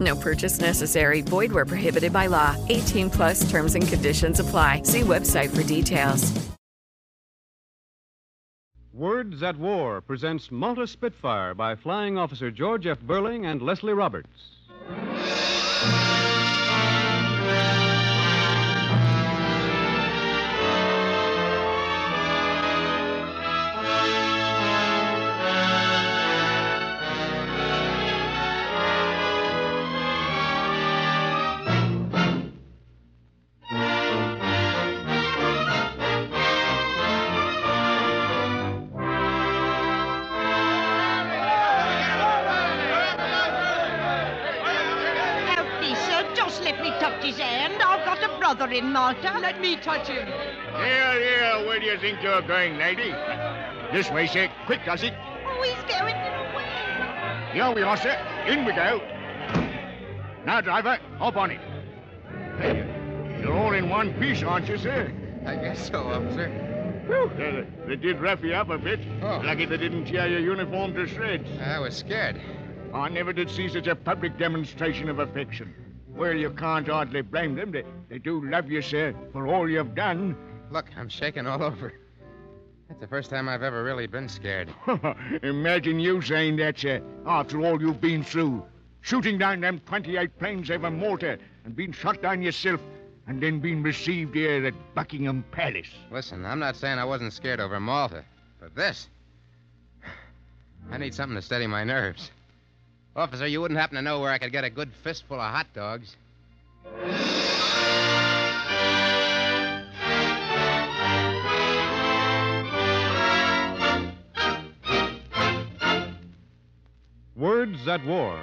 No purchase necessary. Void where prohibited by law. 18 plus terms and conditions apply. See website for details. Words at War presents Malta Spitfire by Flying Officer George F. Beurling and Leslie Roberts. In Malta. Let me touch him. Here, here, where do you think you're going, lady? This way, sir. Quick, does it? Oh, he's going away. Here we are, sir. In we go. Now, driver, hop on it. You're all in one piece, aren't you, sir? I guess so, officer. Whew. They, they did rough you up a bit. Oh. Lucky they didn't tear your uniform to shreds. I was scared. I never did see such a public demonstration of affection. Well, you can't hardly blame them. They, they do love you, sir, for all you've done. Look, I'm shaking all over. That's the first time I've ever really been scared. Imagine you saying that, sir, after all you've been through. Shooting down them 28 planes over Malta and being shot down yourself and then being received here at Buckingham Palace. Listen, I'm not saying I wasn't scared over Malta, but this. I need something to steady my nerves. Officer, you wouldn't happen to know where I could get a good fistful of hot dogs. Words at War.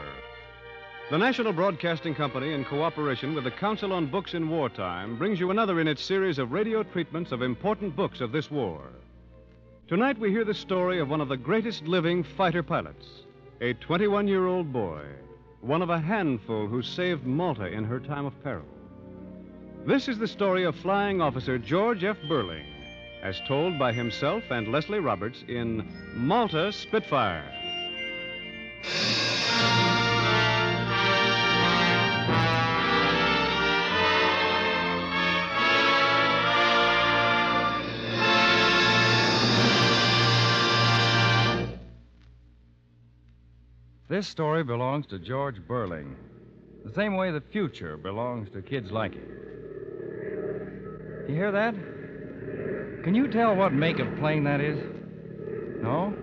The National Broadcasting Company, in cooperation with the Council on Books in Wartime, brings you another in its series of radio treatments of important books of this war. Tonight we hear the story of one of the greatest living fighter pilots, a 21 year old boy, one of a handful who saved Malta in her time of peril. This is the story of Flying Officer George F. Beurling, as told by himself and Leslie Roberts in Malta Spitfire. This story belongs to George Beurling, the same way the future belongs to kids like him. You hear that? Can you tell what make of plane that is? No?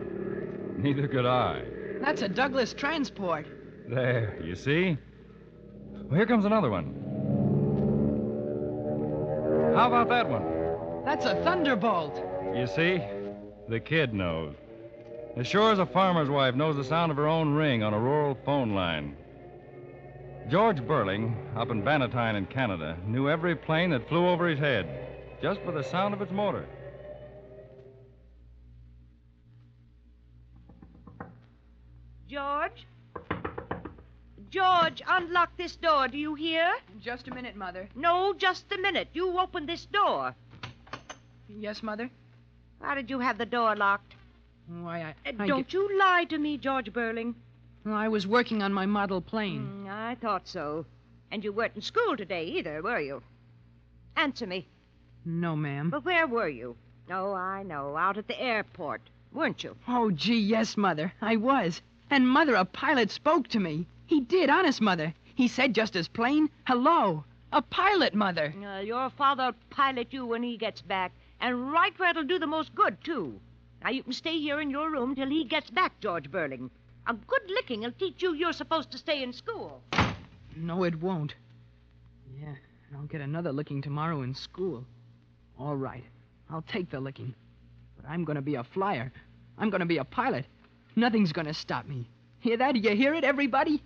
Neither could I. That's a Douglas transport. There, you see? Well, here comes another one. How about that one? That's a Thunderbolt. You see? The kid knows. As sure as a farmer's wife knows the sound of her own ring on a rural phone line. George Beurling, up in Bannatyne in Canada, knew every plane that flew over his head, just by the sound of its motor. George? George, unlock this door. Do you hear? Just a minute, Mother. No, just a minute. You open this door. Yes, Mother? Why did you have the door locked? Why, I. Uh, I don't you lie to me, George Beurling. Well, I was working on my model plane. Mm, I thought so. And you weren't in school today either, were you? Answer me. No, ma'am. But where were you? Oh, I know. Out at the airport, weren't you? Oh, gee, yes, Mother. I was. And, Mother, a pilot spoke to me. He did, honest, Mother. He said just as plain, hello. A pilot, Mother. Uh, your father'll pilot you when he gets back. And right where it'll do the most good, too. Now, you can stay here in your room till he gets back, George Beurling. A good licking will teach you you're supposed to stay in school. No, it won't. Yeah, and I'll get another licking tomorrow in school. All right, I'll take the licking. But I'm going to be a flyer. I'm going to be a pilot. Nothing's going to stop me. Hear that? You hear it, everybody?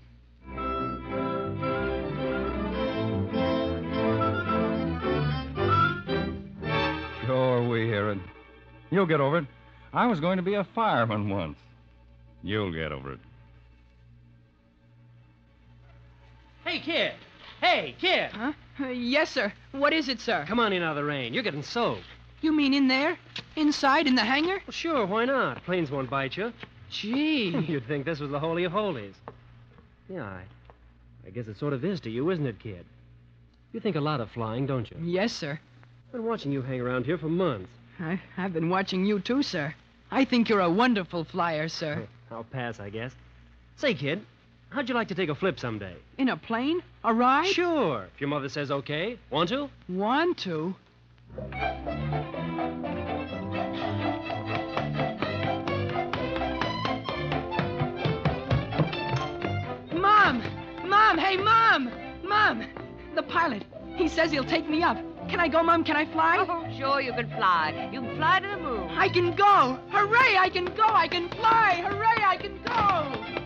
Sure, we hear it. You'll get over it. I was going to be a fireman once. You'll get over it. Hey, kid. Hey, kid. Huh? Uh, yes, sir. What is it, sir? Come on in out of the rain. You're getting soaked. You mean in there? Inside, in the hangar? Well, sure, why not? Planes won't bite you. Gee. You'd think this was the Holy of Holies. Yeah, I, I guess it sort of is to you, isn't it, kid? You think a lot of flying, don't you? Yes, sir. I've been watching you hang around here for months. I, I've been watching you, too, sir. I think you're a wonderful flyer, sir. I'll pass, I guess. Say, kid, how'd you like to take a flip someday? In a plane? A ride? Sure, if your mother says okay. Want to? Want to? Mom! Mom! Hey, Mom! Mom! The pilot. He says he'll take me up. Can I go, Mom? Can I fly? Oh, sure, you can fly. You can fly to the moon. I can go! Hooray! I can go! I can fly! Hooray! I can go!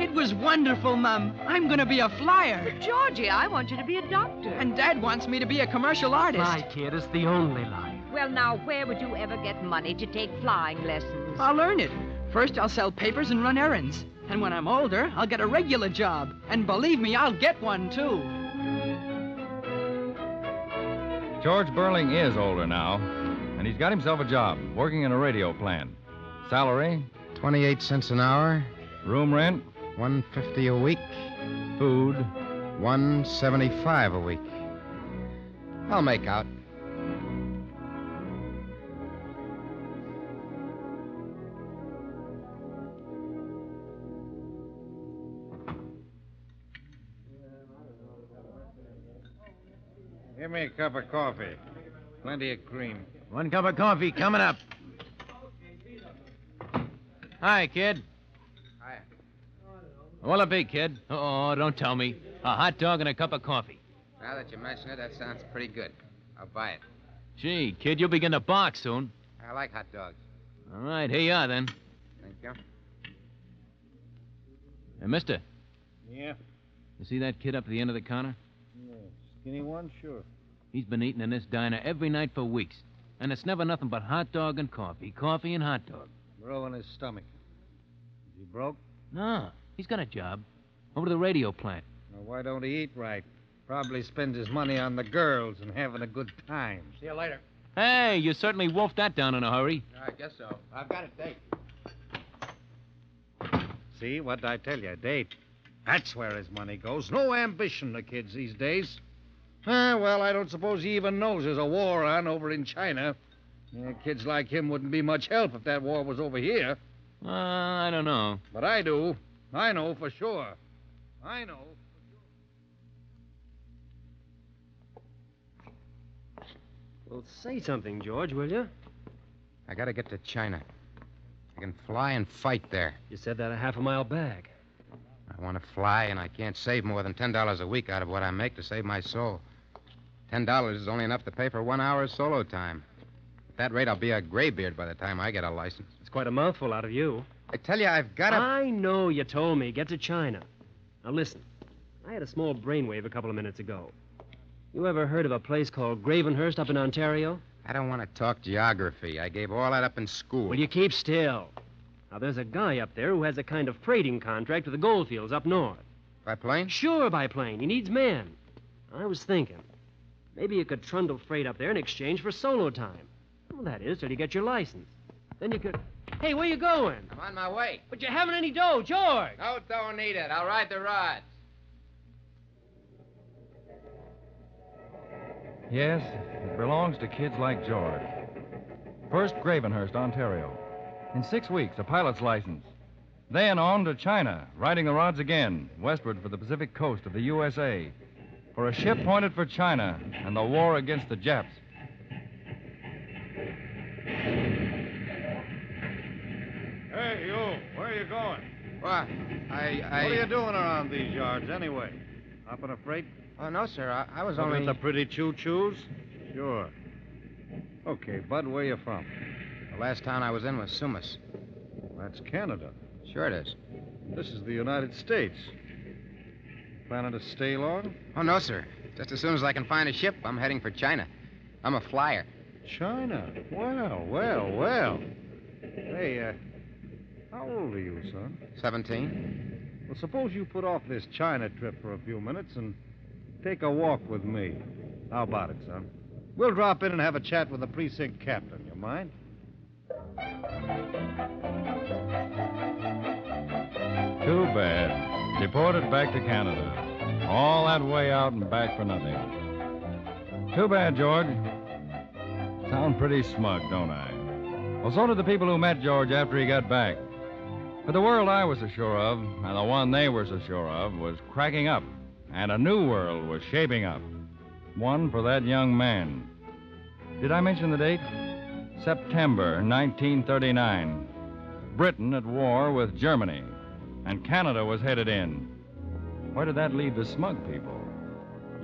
It was wonderful, Mum. I'm going to be a flyer. Georgie, I want you to be a doctor. And Dad wants me to be a commercial artist. My kid, is the only life. Well, now, where would you ever get money to take flying lessons? I'll earn it. First, I'll sell papers and run errands. And when I'm older, I'll get a regular job. And believe me, I'll get one, too. George Beurling is older now, and he's got himself a job working in a radio plant. Salary, 28 cents an hour, room rent, 150 a week, food, 175 a week. I'll make out. Give me a cup of coffee. Plenty of cream. One cup of coffee coming up. Hi, kid. Hi. What'll it be, kid? Oh, don't tell me. A hot dog and a cup of coffee. Now that you mention it, that sounds pretty good. I'll buy it. Gee, kid, you'll begin to bark soon. I like hot dogs. All right, here you are then. Thank you. Hey, mister, Yeah? you see that kid up at the end of the counter? Yeah. Skinny one? Sure. He's been eating in this diner every night for weeks. And it's never nothing but hot dog and coffee, coffee and hot dog. Row in his stomach. Is he broke? No, he's got a job. Over to the radio plant. Now, why don't he eat right? Probably spends his money on the girls and having a good time. See you later. Hey, you certainly wolfed that down in a hurry. I guess so. I've got a date. See, what did I tell you? Date. That's where his money goes. No ambition, the kids these days. Ah, well, I don't suppose he even knows there's a war on over in China. Yeah, kids like him wouldn't be much help if that war was over here. Uh, I don't know. But I do. I know for sure. I know. Well, say something, George, will you? I gotta get to China. I can fly and fight there. You said that a half a mile back. I want to fly, and I can't save more than $10 a week out of what I make to save my soul. $10 is only enough to pay for one hour's solo time. At that rate, I'll be a graybeard by the time I get a license. It's quite a mouthful out of you. I tell you, I've got to. I know you told me. Get to China. Now, listen. I had a small brainwave a couple of minutes ago. You ever heard of a place called Gravenhurst up in Ontario? I don't want to talk geography. I gave all that up in school. Will you keep still? Now, there's a guy up there who has a kind of freighting contract with the goldfields up north. By plane? Sure, by plane. He needs men. I was thinking, maybe you could trundle freight up there in exchange for solo time. Well, that is, till you get your license. Then you could. Hey, where you going? I'm on my way. But you haven't any dough, George. No, don't need it. I'll ride the rods. Yes, it belongs to kids like George. First, Gravenhurst, Ontario. In six weeks, a pilot's license. Then on to China, riding the rods again, westward for the Pacific coast of the USA. For a ship pointed for China and the war against the Japs. Hey, you. Where are you going? What? I, I. What are you doing around these yards, anyway? Hopping a freight? Oh, no, sir. I, I was Looking only. at the pretty choo-choos? Sure. Okay, Bud, where you from? The last town I was in was Sumas. That's Canada. Sure it is. This is the United States. Planning to stay long? Oh, no, sir. Just as soon as I can find a ship, I'm heading for China. I'm a flyer. China? Well, well, well. Hey, uh, how old are you, son? 17. Well, suppose you put off this China trip for a few minutes and take a walk with me. How about it, son? We'll drop in and have a chat with the precinct captain. You mind? Too bad. Deported back to Canada. All that way out and back for nothing. Too bad, George. Sound pretty smug, don't I? Well, so did the people who met George after he got back. But the world I was so sure of, and the one they were so sure of, was cracking up, and a new world was shaping up. One for that young man. Did I mention the date? September 1939. Britain at war with Germany, and Canada was headed in. Where did that leave the smug people?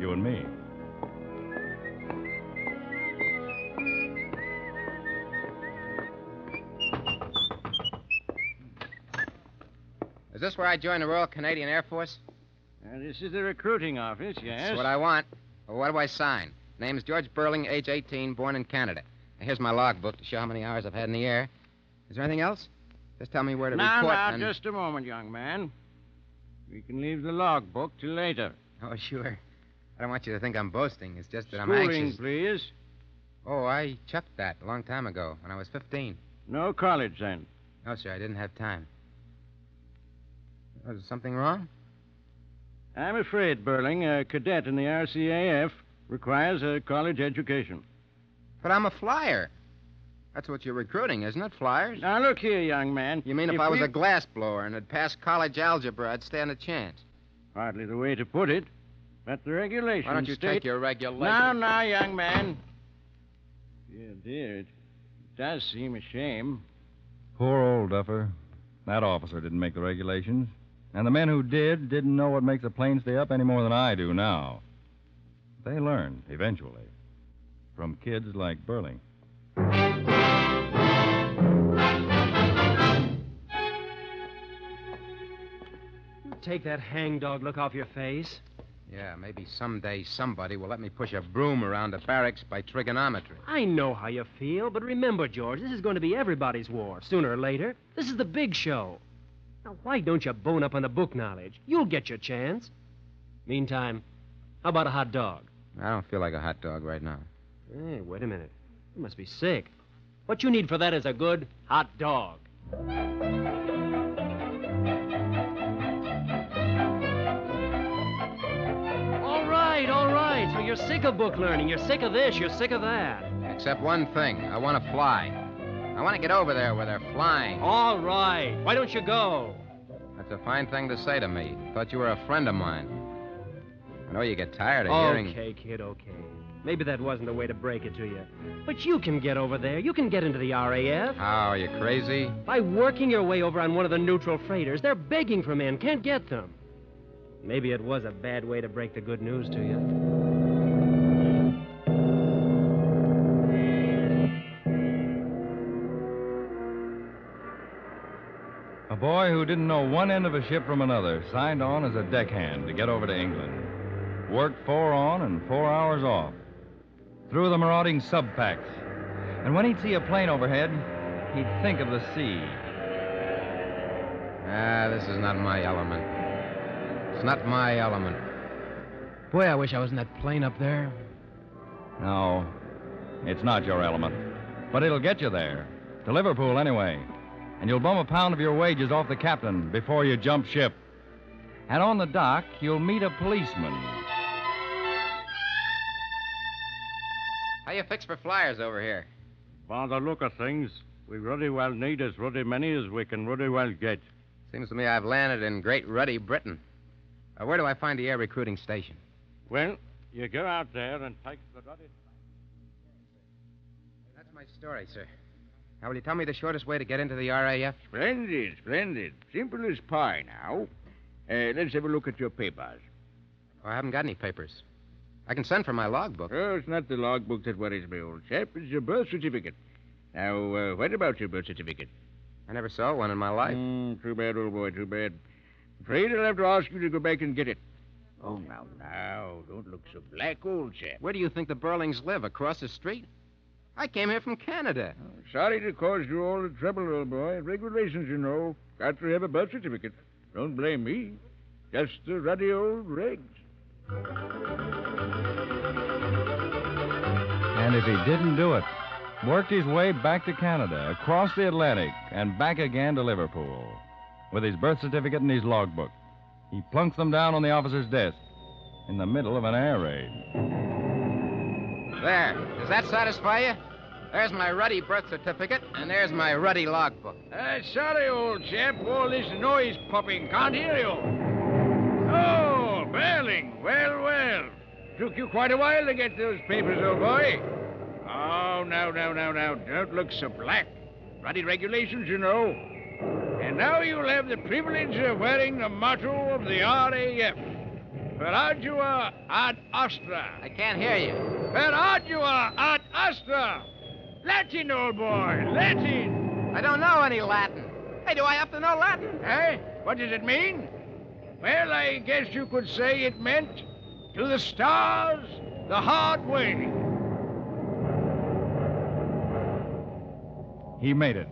You and me. Is this where I join the Royal Canadian Air Force? Uh, this is the recruiting office, yes. That's what I want. Well, what do I sign? Name's George Beurling, age 18, born in Canada. Now, here's my logbook to show how many hours I've had in the air. Is there anything else? Just tell me where to now, report now, and... just a moment, young man. We can leave the logbook till later. Oh, sure. I don't want you to think I'm boasting. It's just that I'm Schooling, anxious. please. Oh, I chucked that a long time ago when I was 15. No college, then. No, sir, I didn't have time. Was something wrong? I'm afraid, Beurling, a cadet in the RCAF requires a college education. But I'm a flyer. That's what you're recruiting, isn't it? Flyers? Now, look here, young man. You mean if, If I was we- a glass blower and had passed college algebra, I'd stand a chance? Hardly the way to put it. But the regulations Why don't you state... take your regulations? Now, now, young man. Dear, dear, it does seem a shame. Poor old Duffer. That officer didn't make the regulations. And the men who did didn't know what makes a plane stay up any more than I do now. They learned, eventually, from kids like Beurling. Take that hangdog look off your face. Yeah, maybe someday somebody will let me push a broom around the barracks by trigonometry. I know how you feel, but remember, George, this is going to be everybody's war, sooner or later. This is the big show. Now, why don't you bone up on the book knowledge? You'll get your chance. Meantime, how about a hot dog? I don't feel like a hot dog right now. Hey, wait a minute. You must be sick. What you need for that is a good hot dog. You're sick of book learning. You're sick of this. You're sick of that. Except one thing. I want to fly. I want to get over there where they're flying. All right. Why don't you go? That's a fine thing to say to me. Thought you were a friend of mine. I know you get tired of hearing. Okay, kid, okay. Maybe that wasn't the way to break it to you. But you can get over there. You can get into the RAF. How, are you crazy? By working your way over on one of the neutral freighters. They're begging for men, can't get them. Maybe it was a bad way to break the good news to you. Boy who didn't know one end of a ship from another signed on as a deckhand to get over to England. Worked four on and four hours off. Through the marauding subpacks. And when he'd see a plane overhead, he'd think of the sea. Ah, this is not my element. It's not my element. Boy, I wish I was in that plane up there. No, it's not your element. But it'll get you there. To Liverpool, anyway. And you'll bum a pound of your wages off the captain before you jump ship. And on the dock, you'll meet a policeman. How you fix for flyers over here? By the look of things, we ruddy well need as ruddy many as we can ruddy well get. Seems to me I've landed in Great Ruddy Britain. Uh, where do I find the air recruiting station? Well, you go out there and take the ruddy. That's my story, sir. Now, will you tell me the shortest way to get into the RAF? Splendid, splendid. Simple as pie now. Uh, let's have a look at your papers. Oh, I haven't got any papers. I can send for my logbook. Oh, it's not the logbook that worries me, old chap. It's your birth certificate. Now, uh, what about your birth certificate? I never saw one in my life. Mm, too bad, old boy, too bad. Afraid I'll have to ask you to go back and get it. Oh, now, now, don't look so black, old chap. Where do you think the Beurlings live? Across the street? I came here from Canada. Oh, sorry to cause you all the trouble, old boy. Regulations, you know. Got to have a birth certificate. Don't blame me. Just the ruddy old regs. And if he didn't do it, worked his way back to Canada, across the Atlantic, and back again to Liverpool, with his birth certificate and his logbook, he plunks them down on the officer's desk in the middle of an air raid. There. Does that satisfy you? There's my ruddy birth certificate, and there's my ruddy logbook. Uh, sorry, old chap. All this noise popping. Can't hear you. Oh, Beurling. Well, well. Took you quite a while to get those papers, old boy. Oh, now, now, now, now. Don't look so black. Ruddy regulations, you know. And now you'll have the privilege of wearing the motto of the RAF. Per ardua ad astra. I can't hear you. Per ardua ad astra. Latin, old boy, Latin. I don't know any Latin. Hey, do I have to know Latin? Hey, What does it mean? Well, I guess you could say it meant to the stars the hard way. He made it.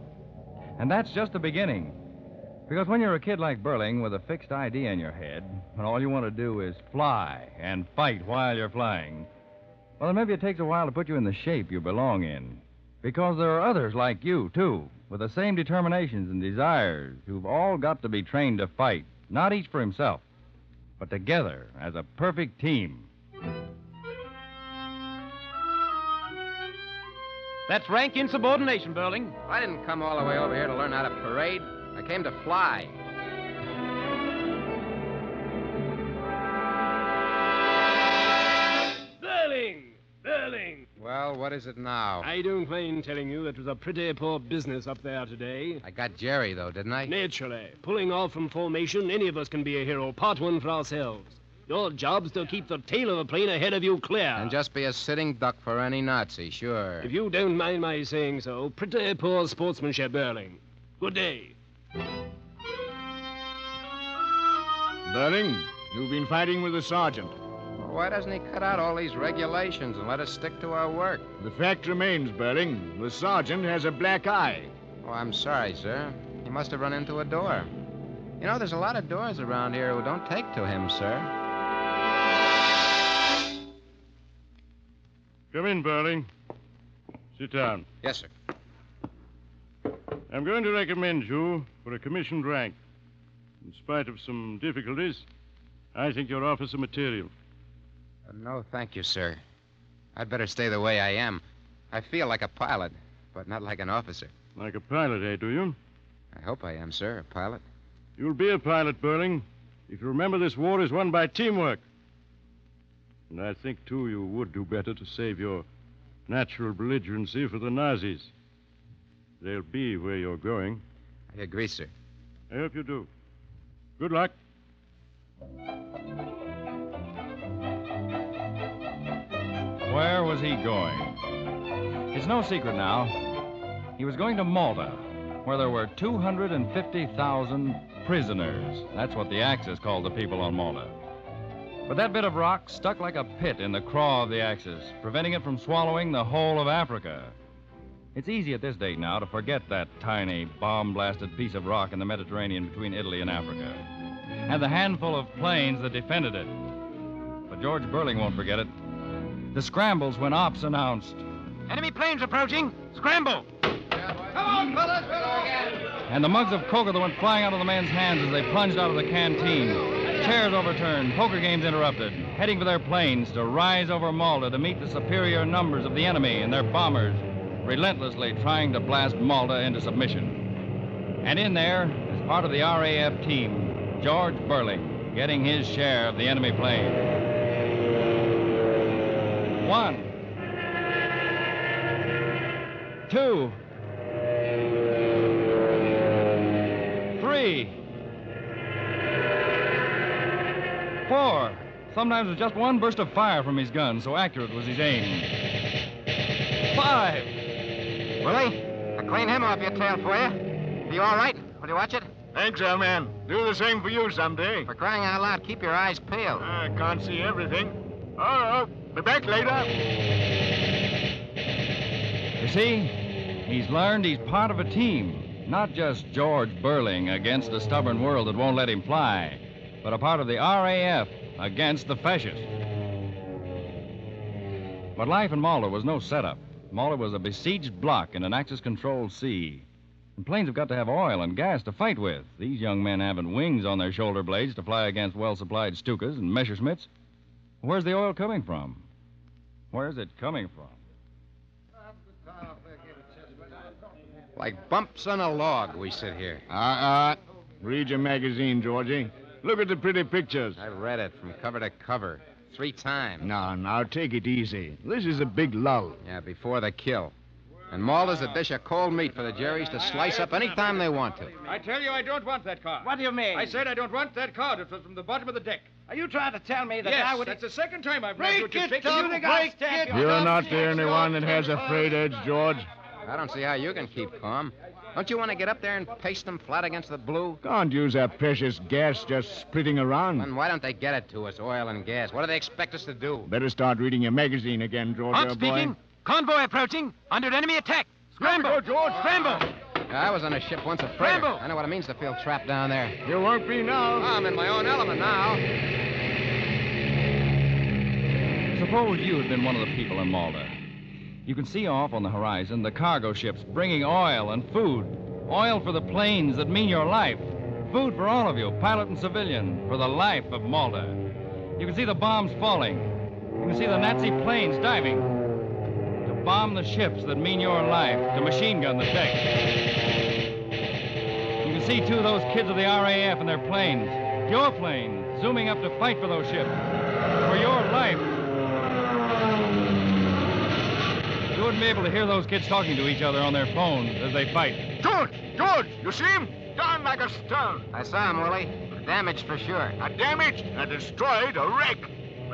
And that's just the beginning. Because when you're a kid like Beurling with a fixed idea in your head, and all you want to do is fly and fight while you're flying, well, then maybe it takes a while to put you in the shape you belong in. Because there are others like you, too, with the same determinations and desires who've all got to be trained to fight, not each for himself, but together as a perfect team. That's rank insubordination, Beurling. I didn't come all the way over here to learn how to parade. I came to fly. Is it now? I don't mind telling you that was a pretty poor business up there today. I got Jerry, though, didn't I? Naturally. Pulling off from formation, any of us can be a hero. Part one for ourselves. Your job's to keep the tail of a plane ahead of you clear. And just be a sitting duck for any Nazi, sure. If you don't mind my saying so, pretty poor sportsmanship, Beurling. Good day. Beurling, you've been fighting with the sergeant. Why doesn't he cut out all these regulations and let us stick to our work? The fact remains, Beurling, the sergeant has a black eye. Oh, I'm sorry, sir. He must have run into a door. You know, there's a lot of doors around here who don't take to him, sir. Come in, Beurling. Sit down. Yes, sir. I'm going to recommend you for a commissioned rank. In spite of some difficulties, I think your officer material. No, thank you, sir. I'd better stay the way I am. I feel like a pilot, but not like an officer. Like a pilot, eh, do you? I hope I am, sir, a pilot. You'll be a pilot, Beurling, if you remember this war is won by teamwork. And I think, too, you would do better to save your natural belligerency for the Nazis. They'll be where you're going. I agree, sir. I hope you do. Good luck. Where was he going? It's no secret now. He was going to Malta, where there were 250,000 prisoners. That's what the Axis called the people on Malta. But that bit of rock stuck like a pit in the craw of the Axis, preventing it from swallowing the whole of Africa. It's easy at this date now to forget that tiny, bomb blasted piece of rock in the Mediterranean between Italy and Africa, and the handful of planes that defended it. But George Beurling won't forget it. The scrambles when ops announced. Enemy planes approaching. Scramble! Come on, fellas, we'll go. And the mugs of coca that went flying out of the men's hands as they plunged out of the canteen. Chairs overturned, poker games interrupted, heading for their planes to rise over Malta to meet the superior numbers of the enemy and their bombers, relentlessly trying to blast Malta into submission. And in there, as part of the RAF team, George Beurling, getting his share of the enemy plane. One. Two. Three. Four. Sometimes with just one burst of fire from his gun, so accurate was his aim. Five. Willie, I clean him off your tail for you. Are You all right? Will you watch it? Thanks, old man. Do the same for you someday. For crying out loud, keep your eyes peeled. I can't see everything. Oh, oh. Be back later. You see, he's learned he's part of a team. Not just George Beurling against a stubborn world that won't let him fly, but a part of the RAF against the fascists. But life in Malta was no setup. Malta was a besieged block in an Axis controlled sea. And planes have got to have oil and gas to fight with. These young men haven't wings on their shoulder blades to fly against well supplied Stukas and Messerschmitts. Where's the oil coming from? Where's it coming from? Like bumps on a log, we sit here. Uh-uh. Read your magazine, Georgie. Look at the pretty pictures. I read it from cover to cover. Three times. Now, now, take it easy. This is a big lull. Yeah, before the kill. And Malta's a dish of cold meat for the Jerrys to slice up any time they want to. I tell you, I don't want that car. What do you mean? I said I don't want that car. It was from the bottom of the deck. Are you trying to tell me that yes, I would... that's the second time I've Break met you. it, Dick. Tom, You break break it. You're not the only one that has a frayed edge, George. I don't see how you can keep calm. Don't you want to get up there and paste them flat against the blue? Can't use that precious gas just spitting around. Then why don't they get it to us, oil and gas? What do they expect us to do? Better start reading your magazine again, George, Hunt old boy. Convoy approaching. Under enemy attack. Scramble. George. Scramble. I was on a ship once a freighter. Scramble. I know what it means to feel trapped down there. You won't be now. I'm in my own element now. Suppose you had been one of the people in Malta. You can see off on the horizon the cargo ships bringing oil and food. Oil for the planes that mean your life. Food for all of you, pilot and civilian, for the life of Malta. You can see the bombs falling. You can see the Nazi planes diving. To bomb the ships that mean your life, to machine gun the decks. You can see, too, those kids of the RAF and their planes. Your planes, zooming up to fight for those ships. For your life. You wouldn't be able to hear those kids talking to each other on their phones as they fight. George! George! You see him? Down like a stone. I saw him, Willie. Damaged for sure. A damaged, a destroyed, a wreck.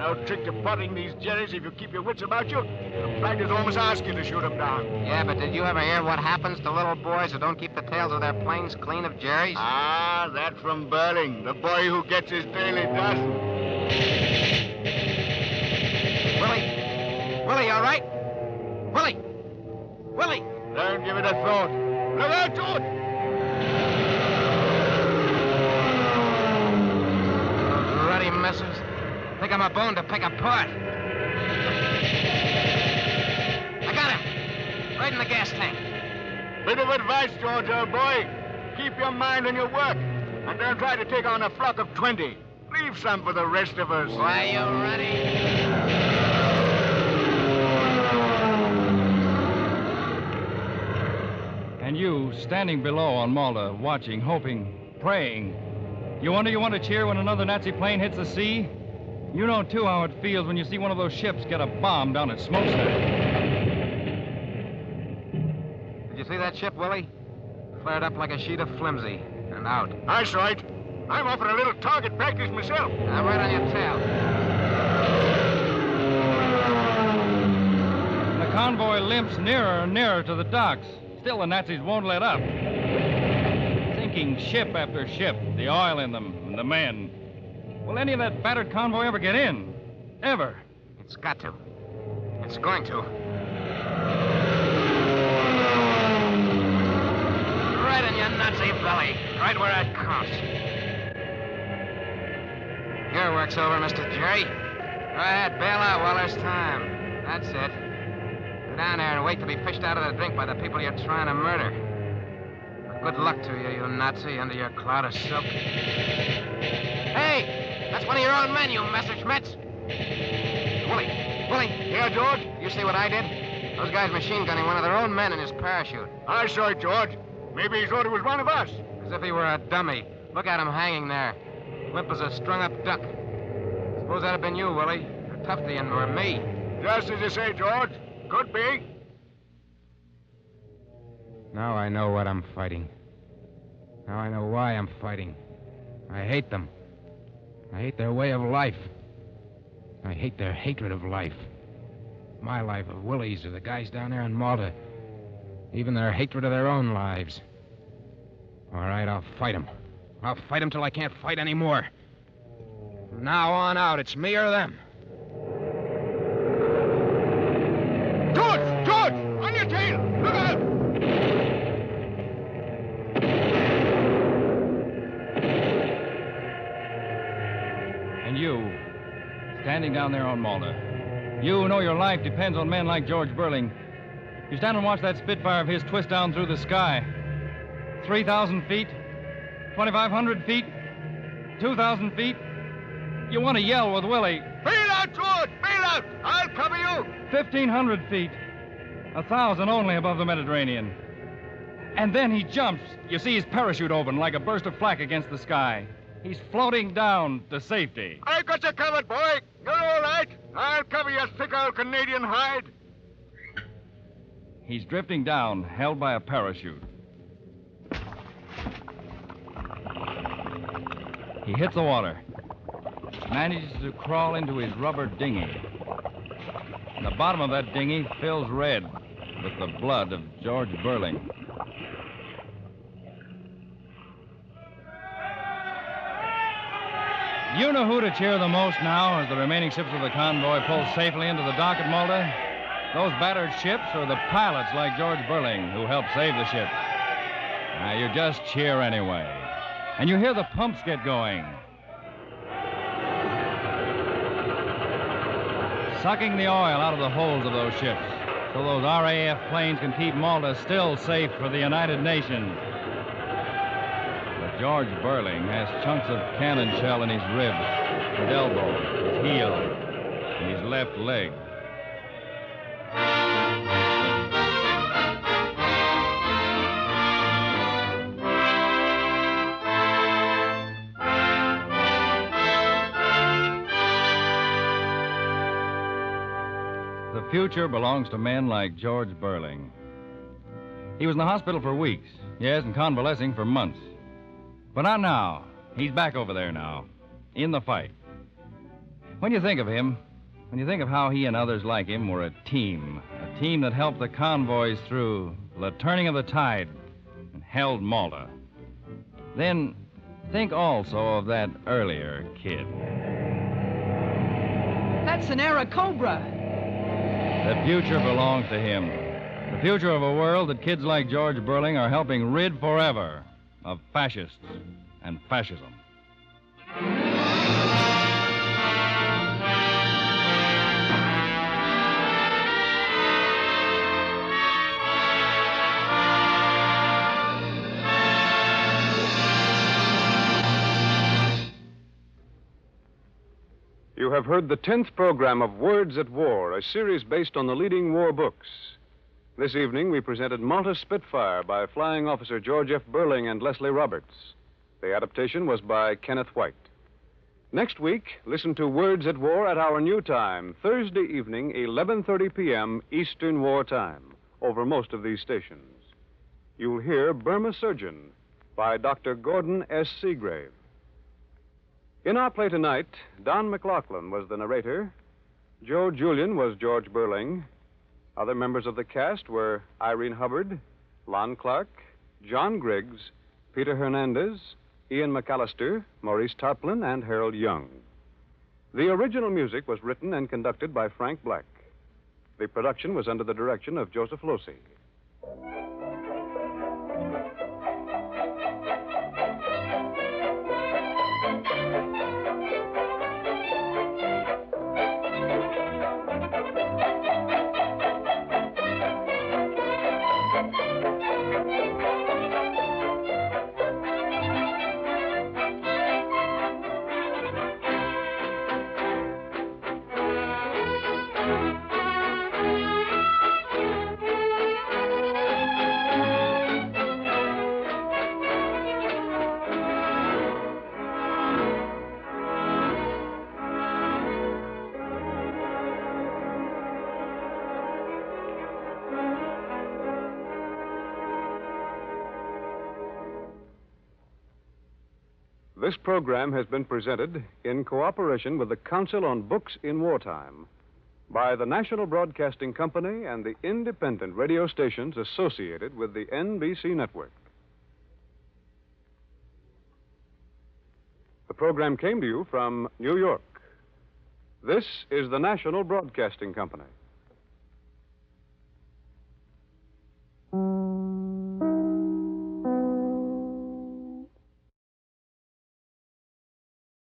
No trick to potting these jerrys if you keep your wits about you. The platters almost ask you to shoot them down. Yeah, but did you ever hear what happens to little boys who don't keep the tails of their planes clean of Jerry's? Ah, that from Beurling, the boy who gets his daily dust. Willie? Willie, all right? Willie! Willie! Don't give it a thought. Look out, George! Those ruddy messes. I'm a bone to pick apart. I got him. Right in the gas tank. Bit of advice, George, old boy. Keep your mind on your work. And don't try to take on a flock of 20. Leave some for the rest of us. Why, you ready? And you, standing below on Malta, watching, hoping, praying. You wonder you want to cheer when another Nazi plane hits the sea? You know, too, how it feels when you see one of those ships get a bomb down at Smokestack. Did you see that ship, Willie? Flared up like a sheet of flimsy and out. That's right. I'm off for a little target practice myself. I'm right on your tail. The convoy limps nearer and nearer to the docks. Still, the Nazis won't let up. Sinking ship after ship, the oil in them, and the men. Will any of that battered convoy ever get in? Ever? It's got to. It's going to. Right in your Nazi belly. Right where it counts. Your work's over, Mr. Jerry. Go ahead, bail out while there's time. That's it. Go down there and wait to be fished out of the drink by the people you're trying to murder. Good luck to you, you Nazi, under your cloud of silk. Hey! That's one of your own men, you Messerschmitts! Willie! Willie! Yeah, George? You see what I did? Those guys machine gunning one of their own men in his parachute. I saw it, George. Maybe he thought it was one of us. As if he were a dummy. Look at him hanging there. Limp as a strung up duck. Suppose that'd have been you, Willie. Or Tufty and or me. Just as you say, George. Could be. Now I know what I'm fighting. Now I know why I'm fighting. I hate them. I hate their way of life. I hate their hatred of life. My life, of Willie's, or the guys down there in Malta. Even their hatred of their own lives. All right, I'll fight them. I'll fight them till I can't fight anymore. From now on out, it's me or them. Down there on Malta, you who know your life depends on men like George Beurling, you stand and watch that Spitfire of his twist down through the sky. 3,000 feet, 2,500 feet, 2,000 feet. You want to yell with Willie. Bail out, George! Bail out! I'll cover you! 1,500 feet, a thousand only above the Mediterranean. And then he jumps. You see his parachute open like a burst of flak against the sky. He's floating down to safety. I've got you covered, boy. You're all right. I'll cover your thick old Canadian hide. He's drifting down, held by a parachute. He hits the water, manages to crawl into his rubber dinghy. The bottom of that dinghy fills red with the blood of George Beurling. You know who to cheer the most now as the remaining ships of the convoy pull safely into the dock at Malta? Those battered ships or the pilots like George Beurling who helped save the ships? Now, you just cheer anyway. And you hear the pumps get going. Sucking the oil out of the holds of those ships so those RAF planes can keep Malta still safe for the United Nations. George Beurling has chunks of cannon shell in his ribs, his elbow, his heel, and his left leg. The future belongs to men like George Beurling. He was in the hospital for weeks, yes, and convalescing for months. But not now. He's back over there now, in the fight. When you think of him, when you think of how he and others like him were a team, a team that helped the convoys through the turning of the tide and held Malta, then think also of that earlier kid. That's an Airacobra. The future belongs to him. The future of a world that kids like George Beurling are helping rid forever of fascists and fascism. You have heard the 10th program of Words at War, a series based on the leading war books. This evening, we presented Malta Spitfire by Flying Officer George F. Beurling and Leslie Roberts. The adaptation was by Kenneth White. Next week, listen to Words at War at our new time, Thursday evening, 11:30 p.m. Eastern War Time, over most of these stations. You'll hear Burma Surgeon by Dr. Gordon S. Seagrave. In our play tonight, Don McLaughlin was the narrator. Joe Julian was George Beurling. Other members of the cast were Irene Hubbard, Lon Clark, John Griggs, Peter Hernandez, Ian McAllister, Maurice Tarplin, and Harold Young. The original music was written and conducted by Frank Black. The production was under the direction of Joseph Losey. This program has been presented in cooperation with the Council on Books in Wartime by the National Broadcasting Company and the independent radio stations associated with the NBC network. The program came to you from New York. This is the National Broadcasting Company.